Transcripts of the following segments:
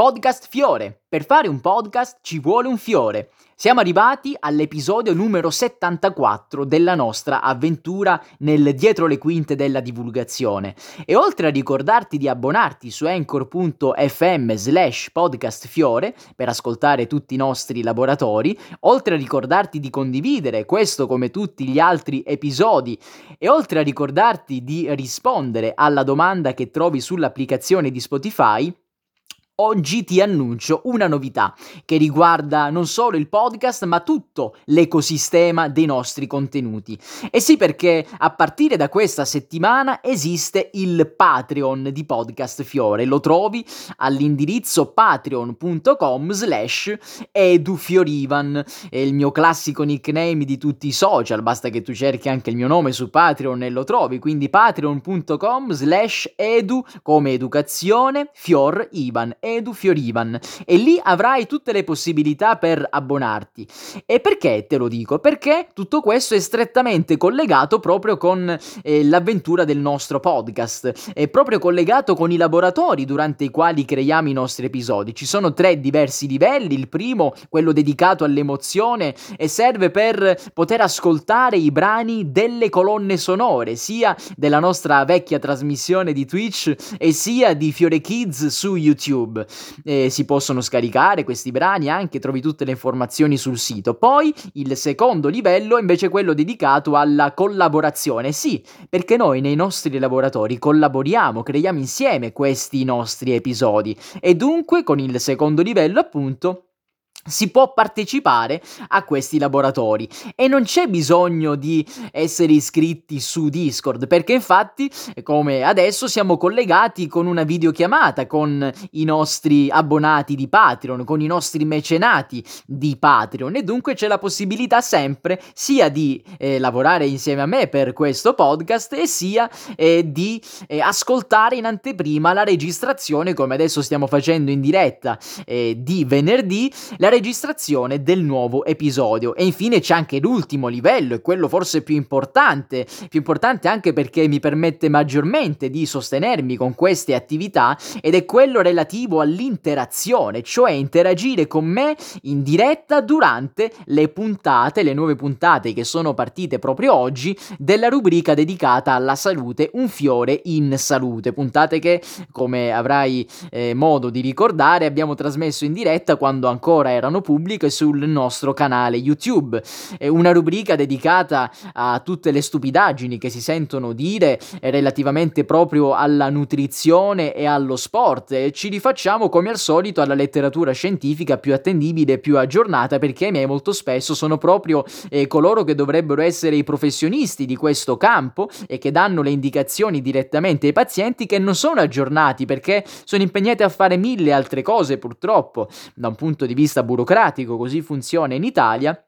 Podcast Fiore. Per fare un podcast ci vuole un fiore. Siamo arrivati all'episodio numero 74 della nostra avventura nel dietro le quinte della divulgazione. E oltre a ricordarti di abbonarti su anchor.fm slash podcastfiore per ascoltare tutti i nostri laboratori, oltre a ricordarti di condividere questo come tutti gli altri episodi e oltre a ricordarti di rispondere alla domanda che trovi sull'applicazione di Spotify, oggi ti annuncio una novità che riguarda non solo il podcast ma tutto l'ecosistema dei nostri contenuti. E sì perché a partire da questa settimana esiste il Patreon di Podcast Fiore, lo trovi all'indirizzo patreon.com slash edufiorivan, è il mio classico nickname di tutti i social, basta che tu cerchi anche il mio nome su Patreon e lo trovi, quindi patreon.com slash edu come educazione fior ivan Edu Fiorivan e lì avrai tutte le possibilità per abbonarti. E perché te lo dico? Perché tutto questo è strettamente collegato proprio con eh, l'avventura del nostro podcast, è proprio collegato con i laboratori durante i quali creiamo i nostri episodi. Ci sono tre diversi livelli, il primo, quello dedicato all'emozione, e serve per poter ascoltare i brani delle colonne sonore, sia della nostra vecchia trasmissione di Twitch e sia di Fiore Kids su YouTube. Eh, si possono scaricare questi brani anche, trovi tutte le informazioni sul sito. Poi il secondo livello è invece quello dedicato alla collaborazione. Sì, perché noi nei nostri laboratori collaboriamo, creiamo insieme questi nostri episodi e dunque con il secondo livello appunto si può partecipare a questi laboratori e non c'è bisogno di essere iscritti su Discord perché infatti come adesso siamo collegati con una videochiamata con i nostri abbonati di Patreon, con i nostri mecenati di Patreon e dunque c'è la possibilità sempre sia di eh, lavorare insieme a me per questo podcast e sia eh, di eh, ascoltare in anteprima la registrazione come adesso stiamo facendo in diretta eh, di venerdì la registrazione del nuovo episodio. E infine c'è anche l'ultimo livello, e quello forse più importante, più importante anche perché mi permette maggiormente di sostenermi con queste attività, ed è quello relativo all'interazione, cioè interagire con me in diretta durante le puntate, le nuove puntate che sono partite proprio oggi, della rubrica dedicata alla salute, un fiore in salute, puntate che, come avrai eh, modo di ricordare, abbiamo trasmesso in diretta quando ancora erano pubbliche sul nostro canale YouTube. È una rubrica dedicata a tutte le stupidaggini che si sentono dire relativamente proprio alla nutrizione e allo sport e ci rifacciamo come al solito alla letteratura scientifica più attendibile e più aggiornata perché a me molto spesso sono proprio eh, coloro che dovrebbero essere i professionisti di questo campo e che danno le indicazioni direttamente ai pazienti che non sono aggiornati perché sono impegnati a fare mille altre cose purtroppo da un punto di vista burocratico, così funziona in Italia.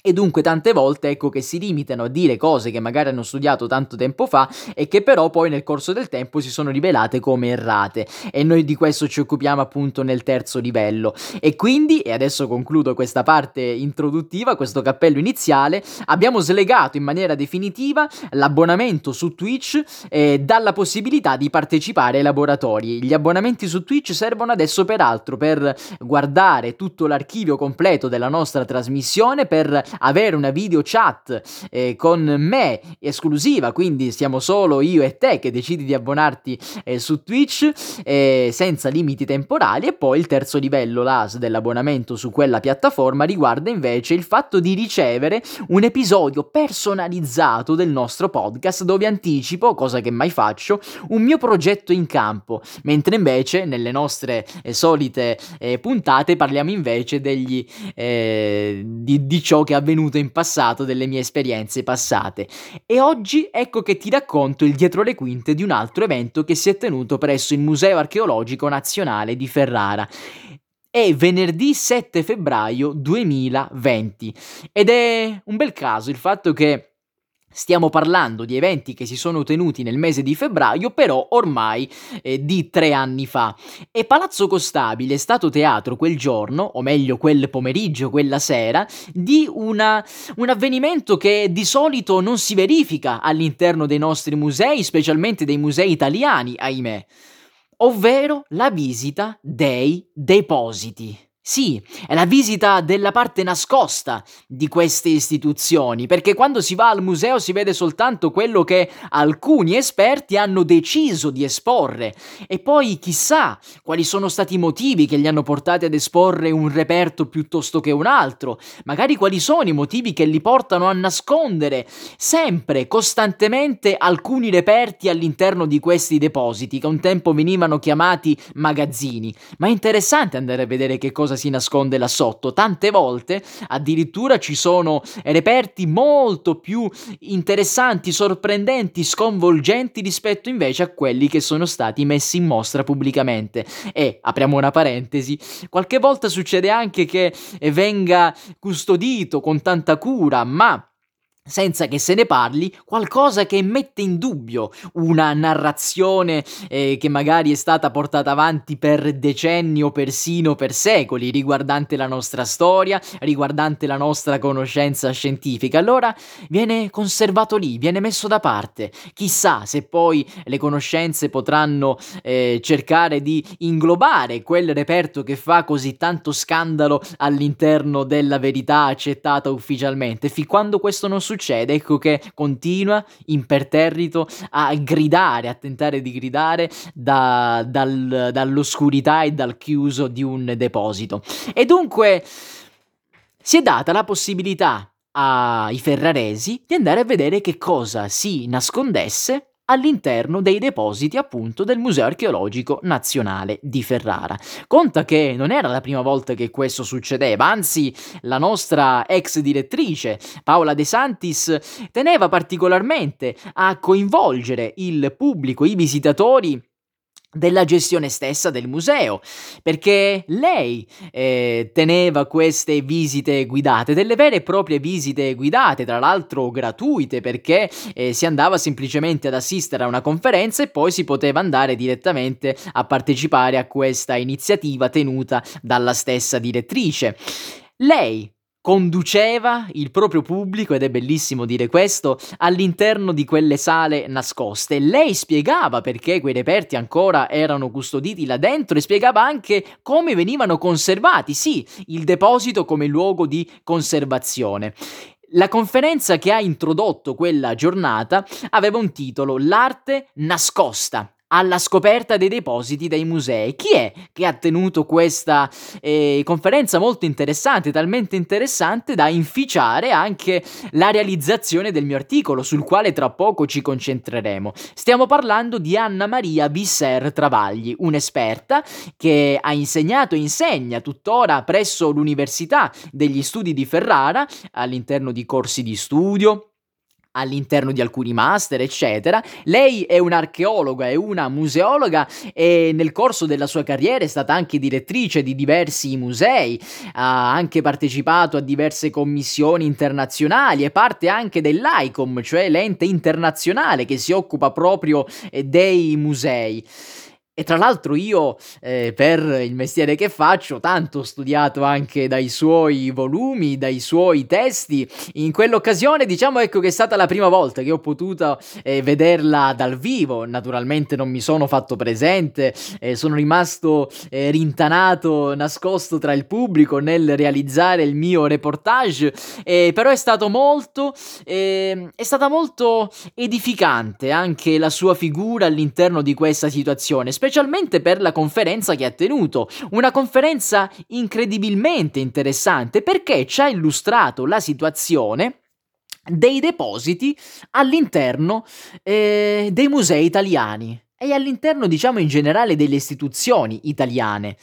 E dunque tante volte ecco che si limitano a dire cose che magari hanno studiato tanto tempo fa e che però poi nel corso del tempo si sono rivelate come errate. E noi di questo ci occupiamo appunto nel terzo livello. E quindi e adesso concludo questa parte introduttiva questo cappello iniziale abbiamo slegato in maniera definitiva l'abbonamento su Twitch eh, dalla possibilità di partecipare ai laboratori. Gli abbonamenti su Twitch servono adesso peraltro per guardare tutto l'archivio completo della nostra trasmissione per avere una video chat eh, con me esclusiva, quindi siamo solo io e te che decidi di abbonarti eh, su Twitch eh, senza limiti temporali. E poi il terzo livello l'AS dell'abbonamento su quella piattaforma riguarda invece il fatto di ricevere un episodio personalizzato del nostro podcast dove anticipo, cosa che mai faccio, un mio progetto in campo, mentre invece nelle nostre eh, solite eh, puntate parliamo invece degli, eh, di, di ciò che avvenuto in passato, delle mie esperienze passate. E oggi ecco che ti racconto il dietro le quinte di un altro evento che si è tenuto presso il Museo Archeologico Nazionale di Ferrara è venerdì 7 febbraio 2020 ed è un bel caso il fatto che Stiamo parlando di eventi che si sono tenuti nel mese di febbraio, però ormai eh, di tre anni fa. E Palazzo Costabile è stato teatro quel giorno, o meglio quel pomeriggio, quella sera, di una, un avvenimento che di solito non si verifica all'interno dei nostri musei, specialmente dei musei italiani, ahimè ovvero la visita dei depositi. Sì, è la visita della parte nascosta di queste istituzioni, perché quando si va al museo si vede soltanto quello che alcuni esperti hanno deciso di esporre. E poi chissà quali sono stati i motivi che li hanno portati ad esporre un reperto piuttosto che un altro, magari quali sono i motivi che li portano a nascondere sempre, costantemente alcuni reperti all'interno di questi depositi che un tempo venivano chiamati magazzini, ma è interessante andare a vedere che cosa si nasconde là sotto. Tante volte addirittura ci sono reperti molto più interessanti, sorprendenti, sconvolgenti rispetto invece a quelli che sono stati messi in mostra pubblicamente. E apriamo una parentesi, qualche volta succede anche che venga custodito con tanta cura, ma senza che se ne parli, qualcosa che mette in dubbio una narrazione eh, che magari è stata portata avanti per decenni o persino per secoli, riguardante la nostra storia, riguardante la nostra conoscenza scientifica. Allora viene conservato lì, viene messo da parte. Chissà se poi le conoscenze potranno eh, cercare di inglobare quel reperto che fa così tanto scandalo all'interno della verità accettata ufficialmente. Fin quando questo non succede, succede? Ecco che continua imperterrito a gridare, a tentare di gridare da, dal, dall'oscurità e dal chiuso di un deposito. E dunque si è data la possibilità ai ferraresi di andare a vedere che cosa si nascondesse all'interno dei depositi appunto del Museo Archeologico Nazionale di Ferrara. Conta che non era la prima volta che questo succedeva, anzi la nostra ex direttrice Paola De Santis teneva particolarmente a coinvolgere il pubblico, i visitatori della gestione stessa del museo, perché lei eh, teneva queste visite guidate, delle vere e proprie visite guidate, tra l'altro gratuite, perché eh, si andava semplicemente ad assistere a una conferenza e poi si poteva andare direttamente a partecipare a questa iniziativa tenuta dalla stessa direttrice. Lei conduceva il proprio pubblico, ed è bellissimo dire questo, all'interno di quelle sale nascoste. Lei spiegava perché quei reperti ancora erano custoditi là dentro e spiegava anche come venivano conservati, sì, il deposito come luogo di conservazione. La conferenza che ha introdotto quella giornata aveva un titolo L'arte nascosta alla scoperta dei depositi dei musei. Chi è che ha tenuto questa eh, conferenza molto interessante, talmente interessante da inficiare anche la realizzazione del mio articolo, sul quale tra poco ci concentreremo. Stiamo parlando di Anna Maria Visser Travagli, un'esperta che ha insegnato e insegna tuttora presso l'Università degli Studi di Ferrara, all'interno di corsi di studio, all'interno di alcuni master, eccetera. Lei è un'archeologa, è una museologa e nel corso della sua carriera è stata anche direttrice di diversi musei, ha anche partecipato a diverse commissioni internazionali, è parte anche dell'ICOM, cioè l'ente internazionale che si occupa proprio eh, dei musei. E tra l'altro io, eh, per il mestiere che faccio, tanto ho studiato anche dai suoi volumi, dai suoi testi. In quell'occasione diciamo ecco che è stata la prima volta che ho potuto eh, vederla dal vivo. Naturalmente non mi sono fatto presente, eh, sono rimasto eh, rintanato, nascosto tra il pubblico nel realizzare il mio reportage. però è stato molto, ehm, è stata molto edificante anche la sua figura all'interno di questa situazione per la conferenza che ha tenuto. Una conferenza incredibilmente interessante perché ci ha illustrato la situazione dei depositi all'interno eh, dei musei italiani e all'interno, diciamo, in generale delle istituzioni italiane.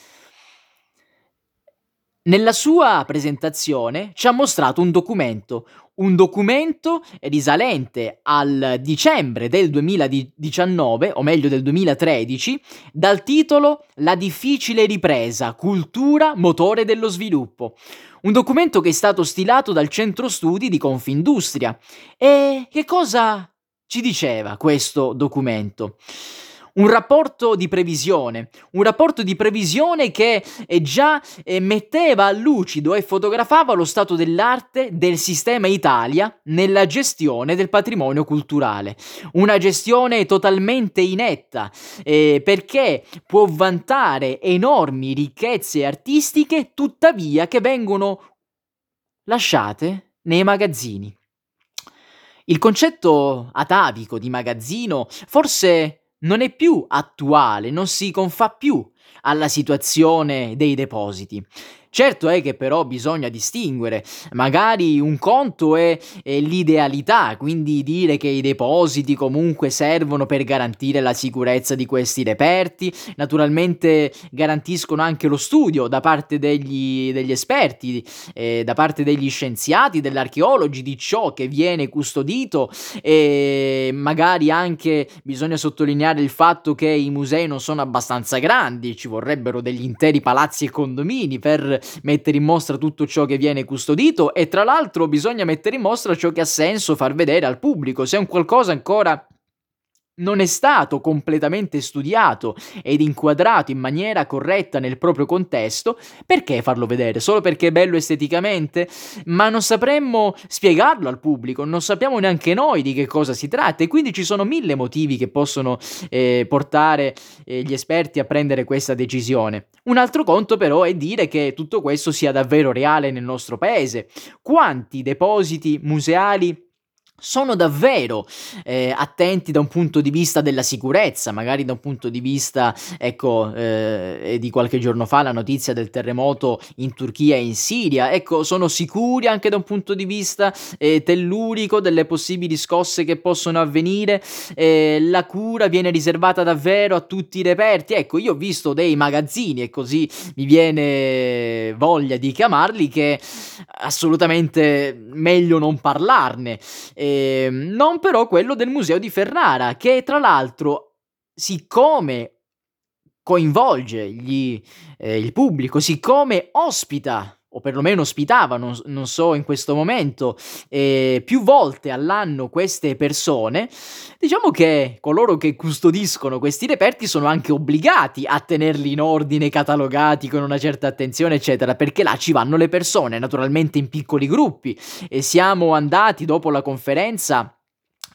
Nella sua presentazione ci ha mostrato un documento, un documento risalente al dicembre del 2019, o meglio del 2013, dal titolo La difficile ripresa, cultura, motore dello sviluppo. Un documento che è stato stilato dal centro studi di Confindustria. E che cosa ci diceva questo documento? Un rapporto di previsione, un rapporto di previsione che eh, già eh, metteva a lucido e fotografava lo stato dell'arte del sistema Italia nella gestione del patrimonio culturale. Una gestione totalmente inetta, eh, perché può vantare enormi ricchezze artistiche, tuttavia che vengono lasciate nei magazzini. Il concetto atavico di magazzino forse non è più attuale, non si confà più alla situazione dei depositi. Certo è che però bisogna distinguere, magari un conto è, è, l'idealità, quindi dire che i depositi comunque servono per garantire la sicurezza di questi reperti, naturalmente garantiscono anche lo studio da parte degli, degli esperti, eh, da parte degli scienziati, degli archeologi di ciò che viene custodito e magari anche bisogna sottolineare il fatto che i musei non sono abbastanza grandi, ci vorrebbero degli interi palazzi e condomini per mettere in mostra tutto ciò che viene custodito e tra l'altro bisogna mettere in mostra ciò che ha senso far vedere al pubblico. Se è un qualcosa ancora non è stato completamente studiato ed inquadrato in maniera corretta nel proprio contesto, perché farlo vedere? Solo perché è bello esteticamente? Ma non sapremmo spiegarlo al pubblico, non sappiamo neanche noi di che cosa si tratta e quindi ci sono mille motivi che possono eh, portare eh, gli esperti a prendere questa decisione. Un altro conto però è dire che tutto questo sia davvero reale nel nostro paese. Quanti depositi museali sono davvero eh, attenti da un punto di vista della sicurezza, magari da un punto di vista, ecco, eh, di qualche giorno fa la notizia del terremoto in Turchia e in Siria, ecco, sono sicuri anche da un punto di vista eh, tellurico delle possibili scosse che possono avvenire, eh, la cura viene riservata davvero a tutti i reperti, ecco, io ho visto dei magazzini e così mi viene voglia di chiamarli che assolutamente meglio non parlarne. Eh, non però quello del museo di Ferrara, che tra l'altro, siccome coinvolge gli, eh, il pubblico, siccome ospita o perlomeno ospitava, non, non so in questo momento, eh, più volte all'anno queste persone, diciamo che coloro che custodiscono questi reperti sono anche obbligati a tenerli in ordine, catalogati con una certa attenzione, eccetera, perché là ci vanno le persone, naturalmente in piccoli gruppi, e siamo andati dopo la conferenza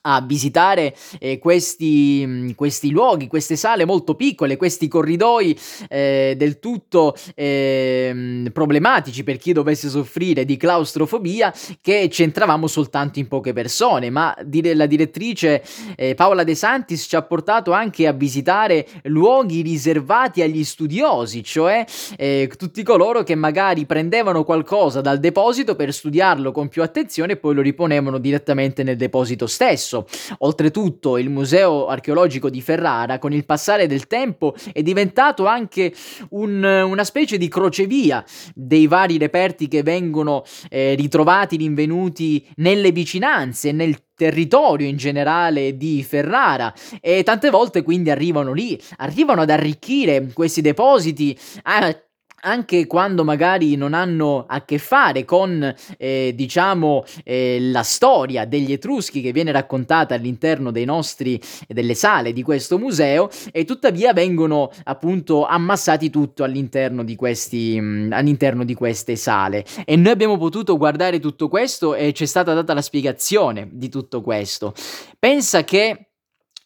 a visitare eh, questi, mm, questi, luoghi, queste sale molto piccole, questi corridoi eh, del tutto eh, problematici per chi dovesse soffrire di claustrofobia che c'entravamo soltanto in poche persone, ma dire, la direttrice eh, Paola De Santis ci ha portato anche a visitare luoghi riservati agli studiosi, cioè eh, tutti coloro che magari prendevano qualcosa dal deposito per studiarlo con più attenzione e poi lo riponevano direttamente nel deposito stesso stesso. Oltretutto il Museo archeologico di Ferrara con il passare del tempo è diventato anche un, una specie di crocevia dei vari reperti che vengono eh, ritrovati, rinvenuti nelle vicinanze, nel territorio in generale di Ferrara e tante volte quindi arrivano lì, arrivano ad arricchire questi depositi. Eh, anche quando magari non hanno a che fare con, eh, diciamo, eh, la storia degli Etruschi che viene raccontata all'interno dei nostri, delle sale di questo museo, e tuttavia vengono appunto ammassati tutto all'interno di, questi, mh, all'interno di queste sale. E noi abbiamo potuto guardare tutto questo e ci è stata data la spiegazione di tutto questo. Pensa che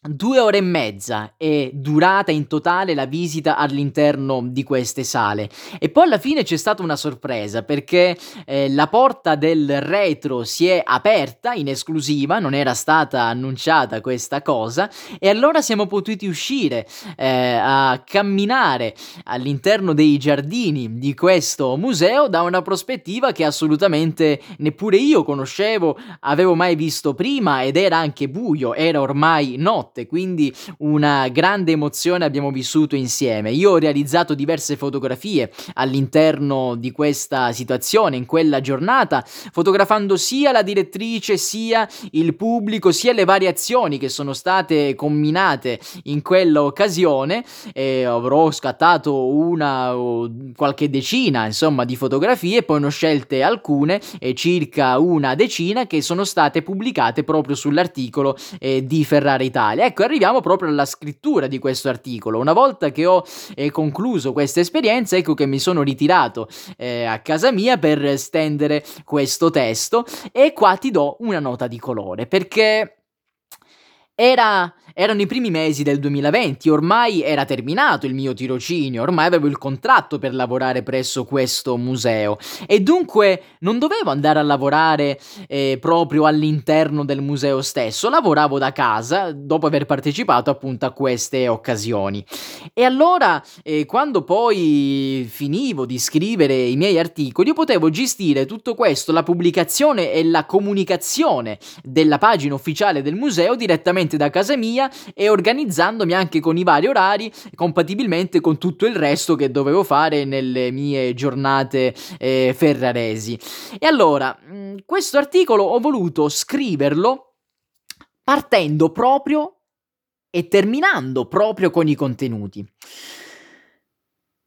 Due ore e mezza è durata in totale la visita all'interno di queste sale. E poi alla fine c'è stata una sorpresa perché eh, la porta del retro si è aperta in esclusiva, non era stata annunciata questa cosa e allora siamo potuti uscire eh, a camminare all'interno dei giardini di questo museo da una prospettiva che assolutamente neppure io conoscevo, avevo mai visto prima ed era anche buio, era ormai notte notte, quindi una grande emozione abbiamo vissuto insieme. Io ho realizzato diverse fotografie all'interno di questa situazione, in quella giornata, fotografando sia la direttrice, sia il pubblico, sia le variazioni che sono state combinate in quella occasione. E avrò scattato una o qualche decina, insomma, di fotografie, poi ne ho scelte alcune, eh, circa una decina, che sono state pubblicate proprio sull'articolo eh, di Ferrara Italia Ecco, arriviamo proprio alla scrittura di questo articolo. Una volta che ho eh, concluso questa esperienza, ecco che mi sono ritirato eh, a casa mia per stendere questo testo e qua ti do una nota di colore perché era, erano i primi mesi del 2020, ormai era terminato il mio tirocinio, ormai avevo il contratto per lavorare presso questo museo e dunque non dovevo andare a lavorare eh, proprio all'interno del museo stesso, lavoravo da casa dopo aver partecipato appunto a queste occasioni. E allora, eh, quando poi finivo di scrivere i miei articoli, io potevo gestire tutto questo, la pubblicazione e la comunicazione della pagina ufficiale del museo direttamente da casa mia e organizzandomi anche con i vari orari compatibilmente con tutto il resto che dovevo fare nelle mie giornate eh, ferraresi. E allora, mm, questo articolo ho voluto scriverlo partendo proprio e terminando proprio con i contenuti.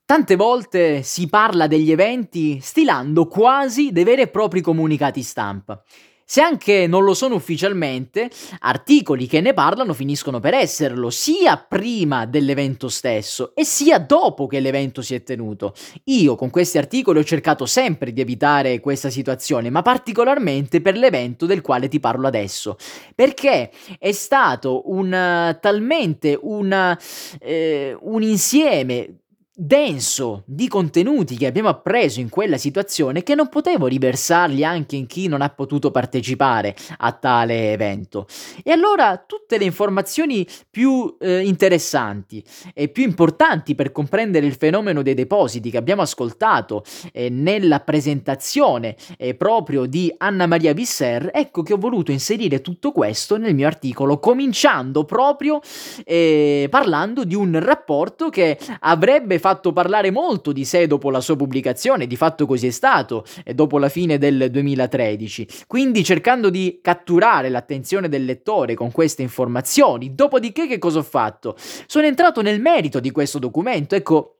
Tante volte si parla degli eventi stilando quasi dei veri e propri comunicati stampa. Se anche non lo sono ufficialmente, articoli che ne parlano finiscono per esserlo, sia prima dell'evento stesso e sia dopo che l'evento si è tenuto. Io con questi articoli ho cercato sempre di evitare questa situazione, ma particolarmente per l'evento del quale ti parlo adesso, perché è stato un talmente una, eh, un insieme denso di contenuti che abbiamo appreso in quella situazione che non potevo riversarli anche in chi non ha potuto partecipare a tale evento. E allora tutte le informazioni più eh, interessanti e più importanti per comprendere il fenomeno dei depositi che abbiamo ascoltato eh, nella presentazione eh, proprio di Anna Maria Visser, ecco che ho voluto inserire tutto questo nel mio articolo, cominciando proprio eh, parlando di un rapporto che avrebbe fatto fatto parlare molto di sé dopo la sua pubblicazione, di fatto così è stato, e dopo la fine del 2013. Quindi cercando di catturare l'attenzione del lettore con queste informazioni, dopodiché che cosa ho fatto? Sono entrato nel merito di questo documento, ecco,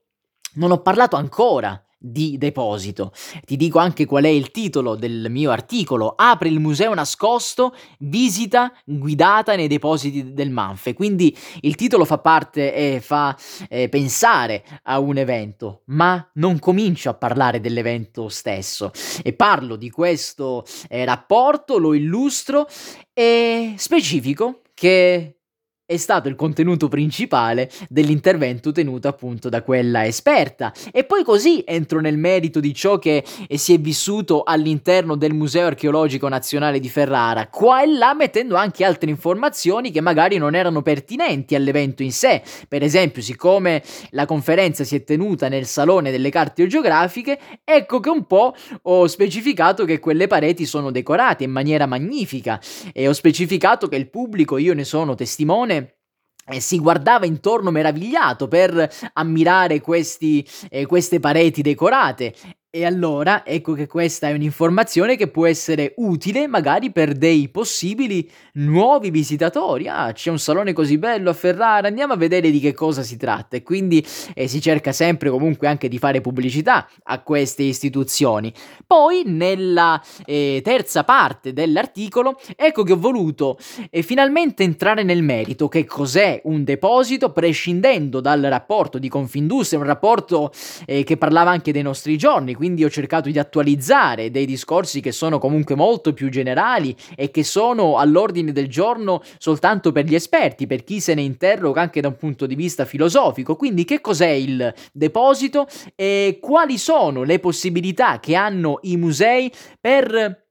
non ho parlato ancora di deposito. Ti dico anche qual è il titolo del mio articolo. Apre il museo nascosto, visita guidata nei depositi del Manfe. Quindi il titolo fa parte e fa eh, pensare a un evento, ma non comincio a parlare dell'evento stesso. E parlo di questo eh, rapporto, lo illustro e specifico che è stato il contenuto principale dell'intervento tenuto appunto da quella esperta. E poi così entro nel merito di ciò che si è vissuto all'interno del Museo Archeologico Nazionale di Ferrara, qua e là mettendo anche altre informazioni che magari non erano pertinenti all'evento in sé. Per esempio, siccome la conferenza si è tenuta nel Salone delle Carte Geografiche, ecco che un po' ho specificato che quelle pareti sono decorate in maniera magnifica e ho specificato che il pubblico, io ne sono testimone, si guardava intorno meravigliato per ammirare questi, eh, queste pareti decorate e allora ecco che questa è un'informazione che può essere utile magari per dei possibili nuovi visitatori. Ah, c'è un salone così bello a Ferrara, andiamo a vedere di che cosa si tratta. E quindi eh, si cerca sempre comunque anche di fare pubblicità a queste istituzioni. Poi nella eh, terza parte dell'articolo ecco che ho voluto eh, finalmente entrare nel merito che cos'è un deposito prescindendo dal rapporto di Confindustria, un rapporto eh, che parlava anche dei nostri giorni quindi ho cercato di attualizzare dei discorsi che sono comunque molto più generali e che sono all'ordine del giorno soltanto per gli esperti, per chi se ne interroga anche da un punto di vista filosofico. Quindi che cos'è il deposito e quali sono le possibilità che hanno i musei per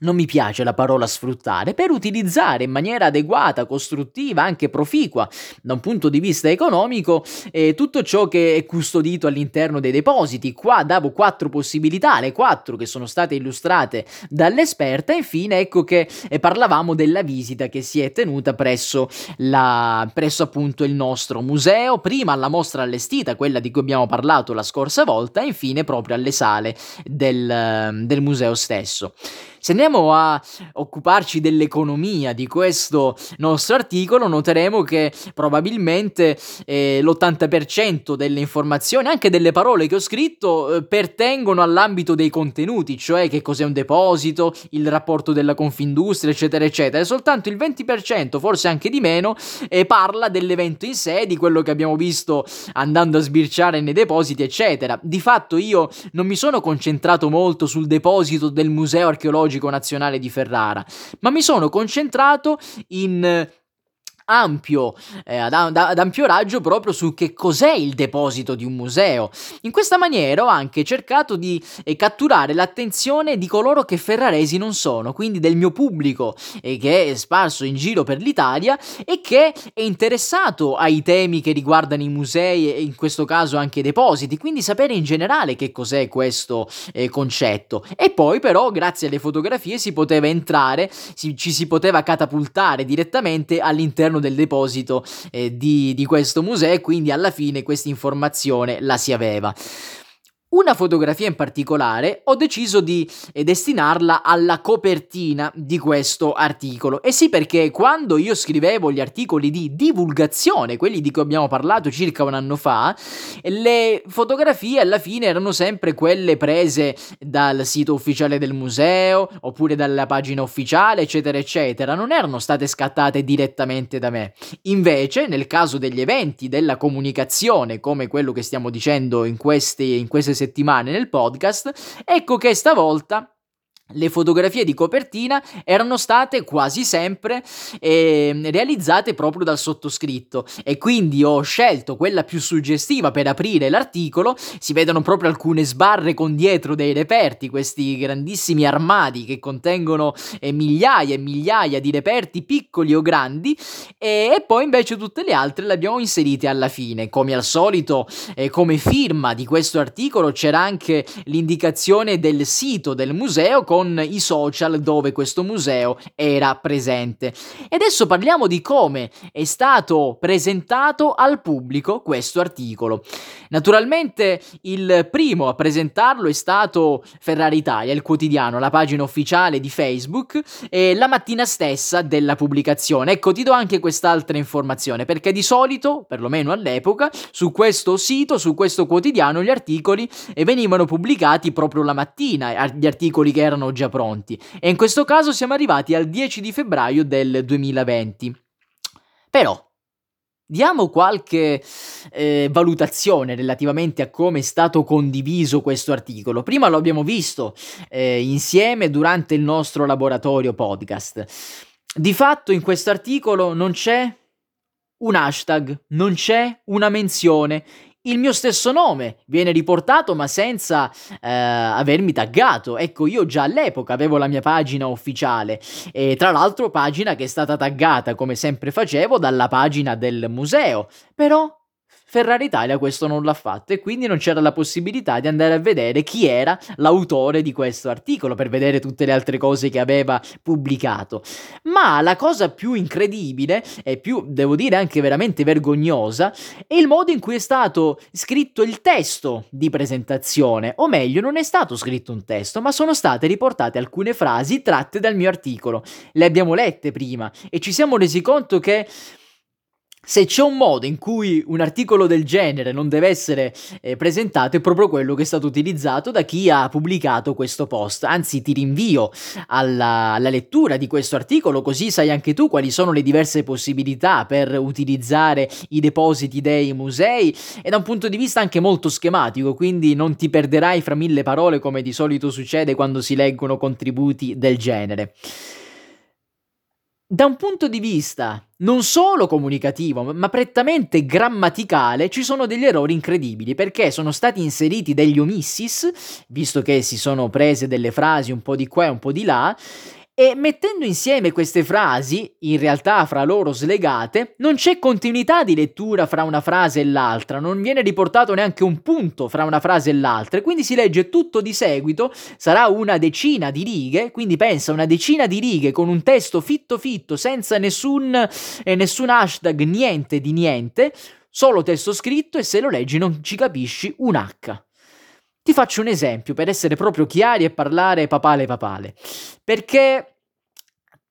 non mi piace la parola sfruttare, per utilizzare in maniera adeguata, costruttiva, anche proficua da un punto di vista economico eh, tutto ciò che è custodito all'interno dei depositi. Qua davo quattro possibilità, le quattro che sono state illustrate dall'esperta infine ecco che eh, parlavamo della visita che si è tenuta presso, la, presso appunto il nostro museo, prima alla mostra allestita, quella di cui abbiamo parlato la scorsa volta e infine proprio alle sale del, del museo stesso. Se andiamo a occuparci dell'economia di questo nostro articolo, noteremo che probabilmente eh, l'80% delle informazioni, anche delle parole che ho scritto, eh, pertengono all'ambito dei contenuti, cioè che cos'è un deposito, il rapporto della Confindustria, eccetera, eccetera. E soltanto il 20%, forse anche di meno, eh, parla dell'evento in sé, di quello che abbiamo visto andando a sbirciare nei depositi, eccetera. Di fatto io non mi sono concentrato molto sul deposito del Museo Archeologico Zoologico Nazionale di Ferrara, ma mi sono concentrato in ampio, eh, ad, ad, ampio raggio proprio su che cos'è il deposito di un museo. In questa maniera ho anche cercato di eh, catturare l'attenzione di coloro che ferraresi non sono, quindi del mio pubblico eh, che è sparso in giro per l'Italia e che è interessato ai temi che riguardano i musei e in questo caso anche i depositi, quindi sapere in generale che cos'è questo eh, concetto. E poi però grazie alle fotografie si poteva entrare, si, ci si poteva catapultare direttamente all'interno del deposito eh, di, di questo museo e quindi alla fine questa informazione la si aveva. Una fotografia in particolare ho deciso di eh, destinarla alla copertina di questo articolo. E sì, perché quando io scrivevo gli articoli di divulgazione, quelli di cui abbiamo parlato circa un anno fa, le fotografie alla fine erano sempre quelle prese dal sito ufficiale del museo, oppure dalla pagina ufficiale, eccetera, eccetera. Non erano state scattate direttamente da me. Invece, nel caso degli eventi, della comunicazione, come quello che stiamo dicendo in queste, in queste settimane nel podcast, ecco che stavolta le fotografie di copertina erano state quasi sempre eh, realizzate proprio dal sottoscritto e quindi ho scelto quella più suggestiva per aprire l'articolo. Si vedono proprio alcune sbarre con dietro dei reperti, questi grandissimi armadi che contengono eh, migliaia e migliaia di reperti piccoli o grandi e, e, poi invece tutte le altre le abbiamo inserite alla fine. Come al solito, eh, come firma di questo articolo c'era anche l'indicazione del sito del museo con con i social dove questo museo era presente. E adesso parliamo di come è stato presentato al pubblico questo articolo. Naturalmente il primo a presentarlo è stato Ferrari Italia, il quotidiano, la pagina ufficiale di Facebook, e la mattina stessa della pubblicazione. Ecco, ti do anche quest'altra informazione, perché di solito, perlomeno all'epoca, su questo sito, su questo quotidiano, gli articoli venivano pubblicati proprio la mattina, gli articoli che erano già pronti e in questo caso siamo arrivati al 10 di febbraio del 2020. Però Diamo qualche eh, valutazione relativamente a come è stato condiviso questo articolo. Prima lo abbiamo visto eh, insieme durante il nostro laboratorio podcast. Di fatto in questo articolo non c'è un hashtag, non c'è una menzione, il mio stesso nome viene riportato ma senza eh, avermi taggato. Ecco, io già all'epoca avevo la mia pagina ufficiale e tra l'altro pagina che è stata taggata come sempre facevo dalla pagina del museo. Però Ferrari Italia questo non l'ha fatto e quindi non c'era la possibilità di andare a vedere chi era l'autore di questo articolo per vedere tutte le altre cose che aveva pubblicato. Ma la cosa più incredibile e più, devo dire, anche veramente vergognosa è il modo in cui è stato scritto il testo di presentazione, o meglio, non è stato scritto un testo, ma sono state riportate alcune frasi tratte dal mio articolo. Le abbiamo lette prima e ci siamo resi conto che se c'è un modo in cui un articolo del genere non deve essere eh, presentato è proprio quello che è stato utilizzato da chi ha pubblicato questo post. Anzi, ti rinvio alla, alla, lettura di questo articolo così sai anche tu quali sono le diverse possibilità per utilizzare i depositi dei musei e da un punto di vista anche molto schematico, quindi non ti perderai fra mille parole come di solito succede quando si leggono contributi del genere da un punto di vista non solo comunicativo, ma prettamente grammaticale, ci sono degli errori incredibili perché sono stati inseriti degli omissis, visto che si sono prese delle frasi un po' di qua e un po' di là, e mettendo insieme queste frasi, in realtà fra loro slegate, non c'è continuità di lettura fra una frase e l'altra, non viene riportato neanche un punto fra una frase e l'altra, e quindi si legge tutto di seguito, sarà una decina di righe, quindi pensa una decina di righe con un testo fitto fitto, senza nessun, eh, nessun hashtag, niente di niente, solo testo scritto e se lo leggi non ci capisci un H. Ti faccio un esempio per essere proprio chiari e parlare papale papale. Perché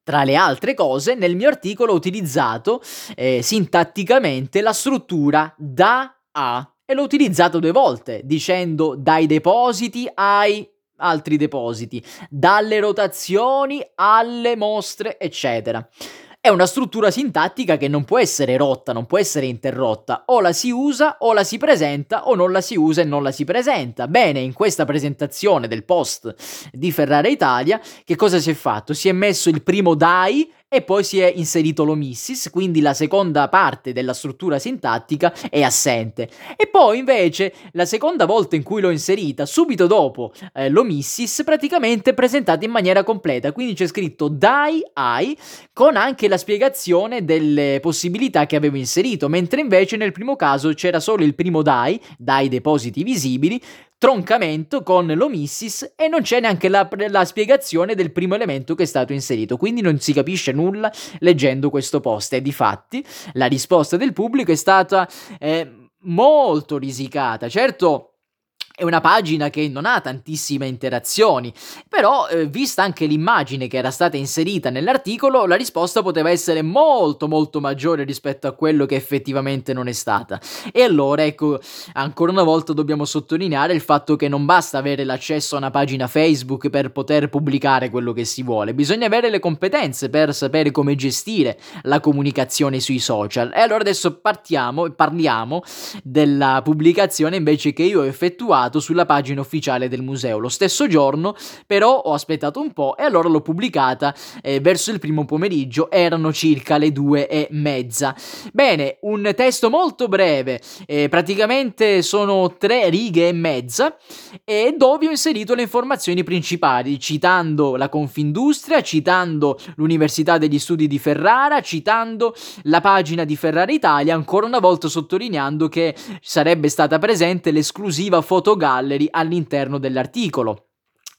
tra le altre cose, nel mio articolo ho utilizzato eh, sintatticamente la struttura da a e l'ho utilizzato due volte, dicendo dai depositi ai altri depositi, dalle rotazioni alle mostre, eccetera. È una struttura sintattica che non può essere rotta, non può essere interrotta, o la si usa o la si presenta o non la si usa e non la si presenta. Bene, in questa presentazione del post di Ferrara Italia, che cosa si è fatto? Si è messo il primo DAI e poi si è inserito l'omissis, quindi la seconda parte della struttura sintattica è assente. E poi invece la seconda volta in cui l'ho inserita, subito dopo eh, l'omissis, praticamente presentata in maniera completa, quindi c'è scritto dai ai con anche la spiegazione delle possibilità che avevo inserito, mentre invece nel primo caso c'era solo il primo dai, dai depositi visibili, troncamento con l'omissis e non c'è neanche la, la, spiegazione del primo elemento che è stato inserito, quindi non si capisce nulla leggendo questo post e di fatti la risposta del pubblico è stata eh, molto risicata. Certo, è una pagina che non ha tantissime interazioni, però eh, vista anche l'immagine che era stata inserita nell'articolo, la risposta poteva essere molto molto maggiore rispetto a quello che effettivamente non è stata. E allora ecco, ancora una volta dobbiamo sottolineare il fatto che non basta avere l'accesso a una pagina Facebook per poter pubblicare quello che si vuole, bisogna avere le competenze per sapere come gestire la comunicazione sui social. E allora adesso partiamo e parliamo della pubblicazione invece che io ho effettuato pubblicato sulla pagina ufficiale del museo. Lo stesso giorno, però, ho aspettato un po' e allora l'ho pubblicata eh, verso il primo pomeriggio, erano circa le due e mezza. Bene, un testo molto breve, eh, praticamente sono tre righe e mezza, e dove ho inserito le informazioni principali, citando la Confindustria, citando l'Università degli Studi di Ferrara, citando la pagina di Ferrara Italia, ancora una volta sottolineando che sarebbe stata presente l'esclusiva fotografia gallery all'interno dell'articolo.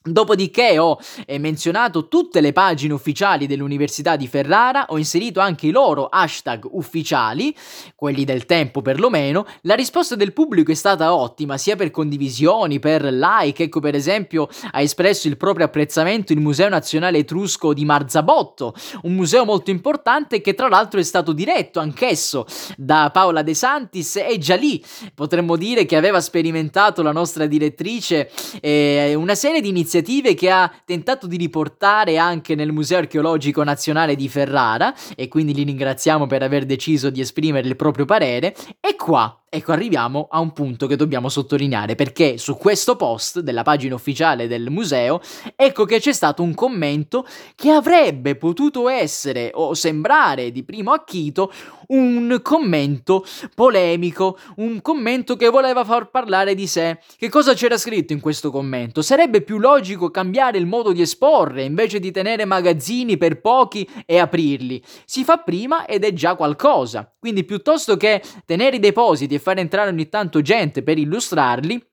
Dopodiché ho eh, menzionato tutte le pagine ufficiali dell'Università di Ferrara, ho inserito anche i loro hashtag ufficiali, quelli del tempo perlomeno. La risposta del pubblico è stata ottima, sia per condivisioni, per like. Ecco, per esempio, ha espresso il proprio apprezzamento il Museo Nazionale Etrusco di Marzabotto, un museo molto importante che tra l'altro è stato diretto anch'esso da Paola De Santis e già lì potremmo dire che aveva sperimentato la nostra direttrice eh, una serie di iniziative iniziative che ha tentato di riportare anche nel Museo Archeologico Nazionale di Ferrara e quindi li ringraziamo per aver deciso di esprimere il proprio parere e qua Ecco, arriviamo a un punto che dobbiamo sottolineare perché su questo post della pagina ufficiale del museo, ecco che c'è stato un commento che avrebbe potuto essere o sembrare di primo acchito un commento polemico, un commento che voleva far parlare di sé. Che cosa c'era scritto in questo commento? Sarebbe più logico cambiare il modo di esporre invece di tenere magazzini per pochi e aprirli. Si fa prima ed è già qualcosa. Quindi piuttosto che tenere i depositi e fare entrare ogni tanto gente per illustrarli,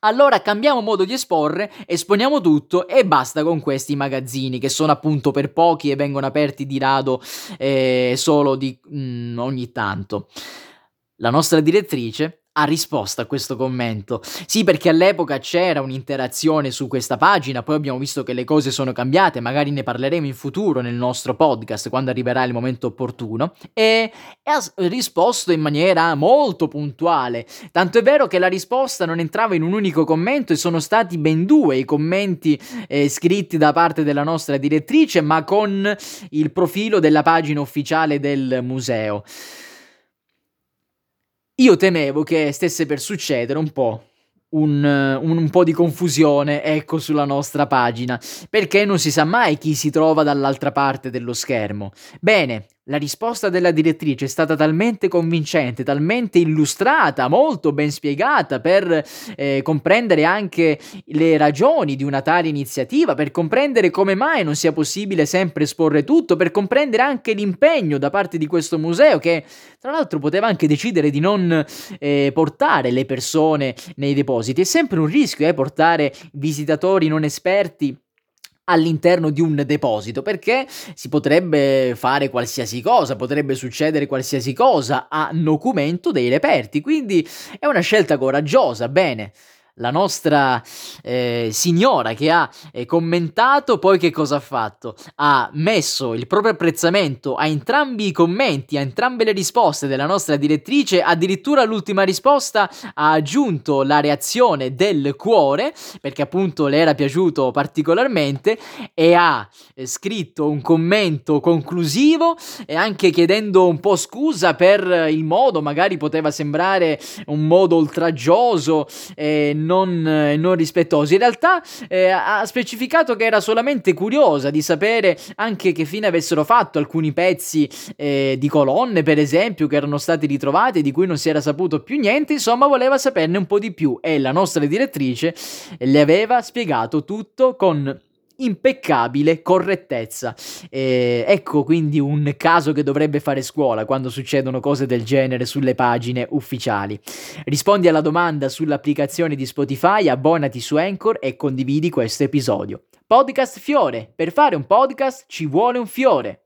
allora cambiamo modo di esporre, esponiamo tutto e basta con questi magazzini che sono appunto per pochi e vengono aperti di rado eh, solo di, mm, ogni tanto. La nostra direttrice ha risposto a questo commento. Sì, perché all'epoca c'era un'interazione su questa pagina, poi abbiamo visto che le cose sono cambiate, magari ne parleremo in futuro nel nostro podcast quando arriverà il momento opportuno, e, e ha risposto in maniera molto puntuale. Tanto è vero che la risposta non entrava in un unico commento e sono stati ben due i commenti eh, scritti da parte della nostra direttrice, ma con il profilo della pagina ufficiale del museo. Io temevo che stesse per succedere un po' un, un, un, po' di confusione, ecco, sulla nostra pagina, perché non si sa mai chi si trova dall'altra parte dello schermo. Bene, la risposta della direttrice è stata talmente convincente, talmente illustrata, molto ben spiegata per eh, comprendere anche le ragioni di una tale iniziativa, per comprendere come mai non sia possibile sempre esporre tutto, per comprendere anche l'impegno da parte di questo museo che tra l'altro poteva anche decidere di non eh, portare le persone nei depositi. È sempre un rischio eh, portare visitatori non esperti all'interno di un deposito perché si potrebbe fare qualsiasi cosa, potrebbe succedere qualsiasi cosa a documento dei reperti, quindi è una scelta coraggiosa, bene. La nostra eh, signora che ha eh, commentato, poi che cosa ha fatto? Ha messo il proprio apprezzamento a entrambi i commenti, a entrambe le risposte della nostra direttrice, addirittura l'ultima risposta ha aggiunto la reazione del cuore, perché appunto le era piaciuto particolarmente, e ha eh, scritto un commento conclusivo e anche chiedendo un po' scusa per il modo, magari poteva sembrare un modo oltraggioso. Eh, non, eh, non rispettosi. In realtà eh, ha specificato che era solamente curiosa di sapere anche che fine avessero fatto alcuni pezzi eh, di colonne, per esempio, che erano stati ritrovati, di cui non si era saputo più niente. Insomma, voleva saperne un po' di più e la nostra direttrice le aveva spiegato tutto con impeccabile correttezza. Eh, ecco quindi un caso che dovrebbe fare scuola quando succedono cose del genere sulle pagine ufficiali. Rispondi alla domanda sull'applicazione di Spotify, abbonati su Anchor e condividi questo episodio. Podcast Fiore. Per fare un podcast ci vuole un fiore.